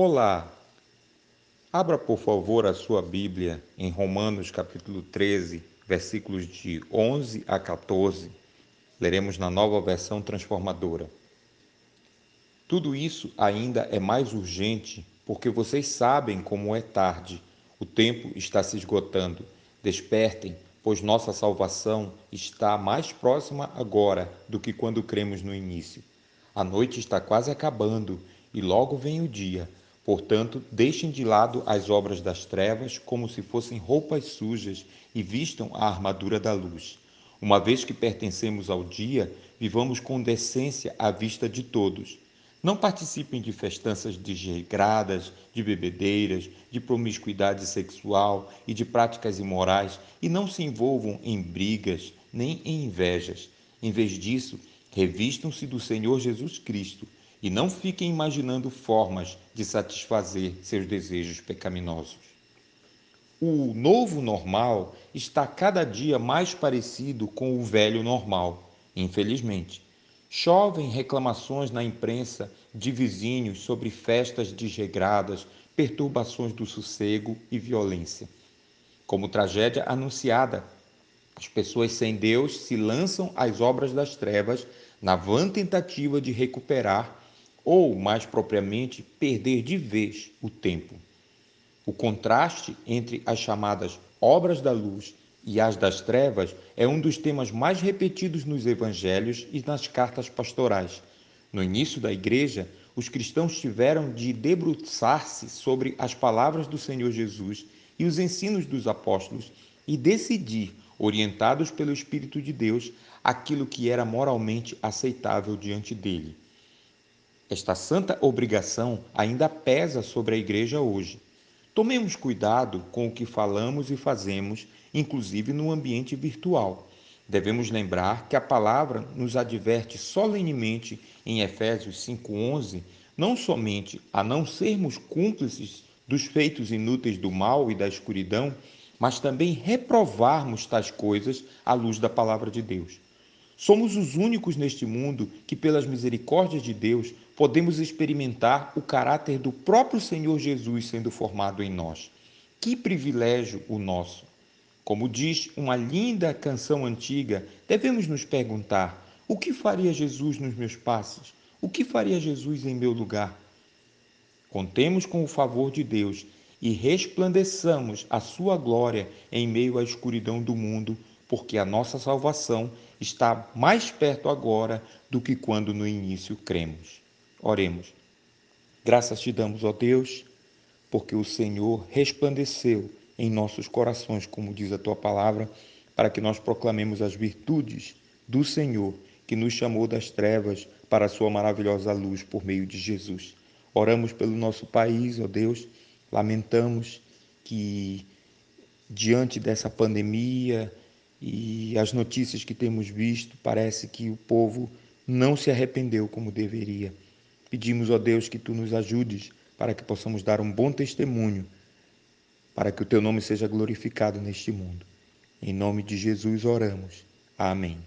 Olá! Abra, por favor, a sua Bíblia em Romanos capítulo 13, versículos de 11 a 14. Leremos na nova versão transformadora. Tudo isso ainda é mais urgente porque vocês sabem como é tarde. O tempo está se esgotando. Despertem, pois nossa salvação está mais próxima agora do que quando cremos no início. A noite está quase acabando e logo vem o dia. Portanto, deixem de lado as obras das trevas como se fossem roupas sujas e vistam a armadura da luz. Uma vez que pertencemos ao dia, vivamos com decência à vista de todos. Não participem de festanças desregradas, de bebedeiras, de promiscuidade sexual e de práticas imorais e não se envolvam em brigas nem em invejas. Em vez disso, revistam-se do Senhor Jesus Cristo e não fiquem imaginando formas de satisfazer seus desejos pecaminosos. O novo normal está cada dia mais parecido com o velho normal, infelizmente. Chovem reclamações na imprensa de vizinhos sobre festas desregradas, perturbações do sossego e violência. Como tragédia anunciada, as pessoas sem Deus se lançam às obras das trevas na vã tentativa de recuperar ou, mais propriamente, perder de vez o tempo. O contraste entre as chamadas obras da luz e as das trevas é um dos temas mais repetidos nos evangelhos e nas cartas pastorais. No início da igreja, os cristãos tiveram de debruçar-se sobre as palavras do Senhor Jesus e os ensinos dos apóstolos e decidir, orientados pelo Espírito de Deus, aquilo que era moralmente aceitável diante dele. Esta santa obrigação ainda pesa sobre a igreja hoje. Tomemos cuidado com o que falamos e fazemos, inclusive no ambiente virtual. Devemos lembrar que a palavra nos adverte solenemente em Efésios 5:11, não somente a não sermos cúmplices dos feitos inúteis do mal e da escuridão, mas também reprovarmos tais coisas à luz da palavra de Deus. Somos os únicos neste mundo que, pelas misericórdias de Deus, podemos experimentar o caráter do próprio Senhor Jesus sendo formado em nós. Que privilégio o nosso! Como diz uma linda canção antiga, devemos nos perguntar: o que faria Jesus nos meus passos? O que faria Jesus em meu lugar? Contemos com o favor de Deus e resplandeçamos a sua glória em meio à escuridão do mundo porque a nossa salvação está mais perto agora do que quando no início cremos. Oremos. Graças te damos, ó Deus, porque o Senhor resplandeceu em nossos corações, como diz a tua palavra, para que nós proclamemos as virtudes do Senhor, que nos chamou das trevas para a sua maravilhosa luz por meio de Jesus. Oramos pelo nosso país, ó Deus, lamentamos que diante dessa pandemia, e as notícias que temos visto, parece que o povo não se arrependeu como deveria. Pedimos, ó Deus, que tu nos ajudes para que possamos dar um bom testemunho, para que o teu nome seja glorificado neste mundo. Em nome de Jesus oramos. Amém.